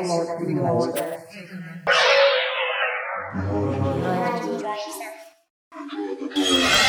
if I return more than the older, behind me